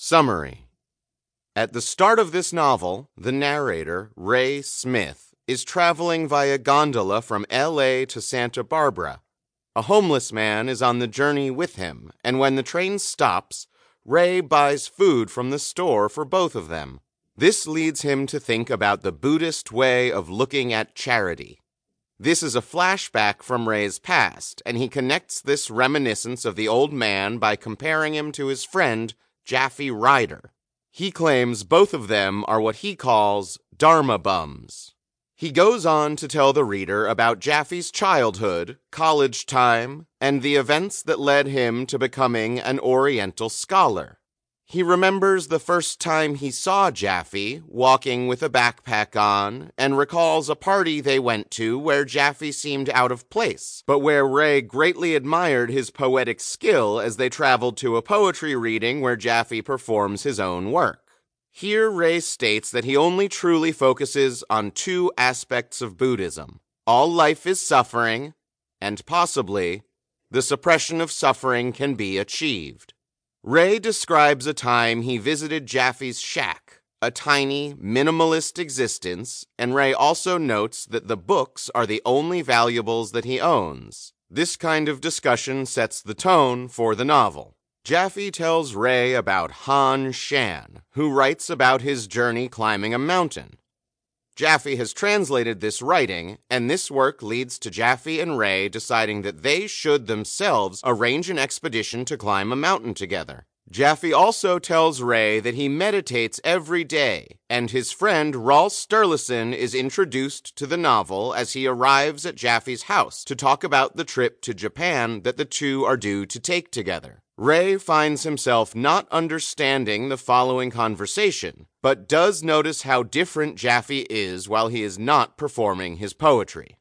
Summary At the start of this novel, the narrator, Ray Smith, is traveling via gondola from LA to Santa Barbara. A homeless man is on the journey with him, and when the train stops, Ray buys food from the store for both of them. This leads him to think about the Buddhist way of looking at charity. This is a flashback from Ray's past, and he connects this reminiscence of the old man by comparing him to his friend, Japhy Ryder. He claims both of them are what he calls Dharma bums. He goes on to tell the reader about Japhy's childhood, college time, and the events that led him to becoming an Oriental scholar. He remembers the first time he saw Japhy walking with a backpack on and recalls a party they went to where Japhy seemed out of place, but where Ray greatly admired his poetic skill as they traveled to a poetry reading where Japhy performs his own work. Here, Ray states that he only truly focuses on two aspects of Buddhism all life is suffering, and possibly, the suppression of suffering can be achieved. Ray describes a time he visited Japhy's shack, a tiny, minimalist existence, and Ray also notes that the books are the only valuables that he owns. This kind of discussion sets the tone for the novel. Japhy tells Ray about Han Shan, who writes about his journey climbing a mountain. Japhy has translated this writing, and this work leads to Japhy and Ray deciding that they should themselves arrange an expedition to climb a mountain together. Japhy also tells Ray that he meditates every day, and his friend Rol Sturlason is introduced to the novel as he arrives at Japhy's house to talk about the trip to Japan that the two are due to take together. Ray finds himself not understanding the following conversation, but does notice how different Japhy is while he is not performing his poetry.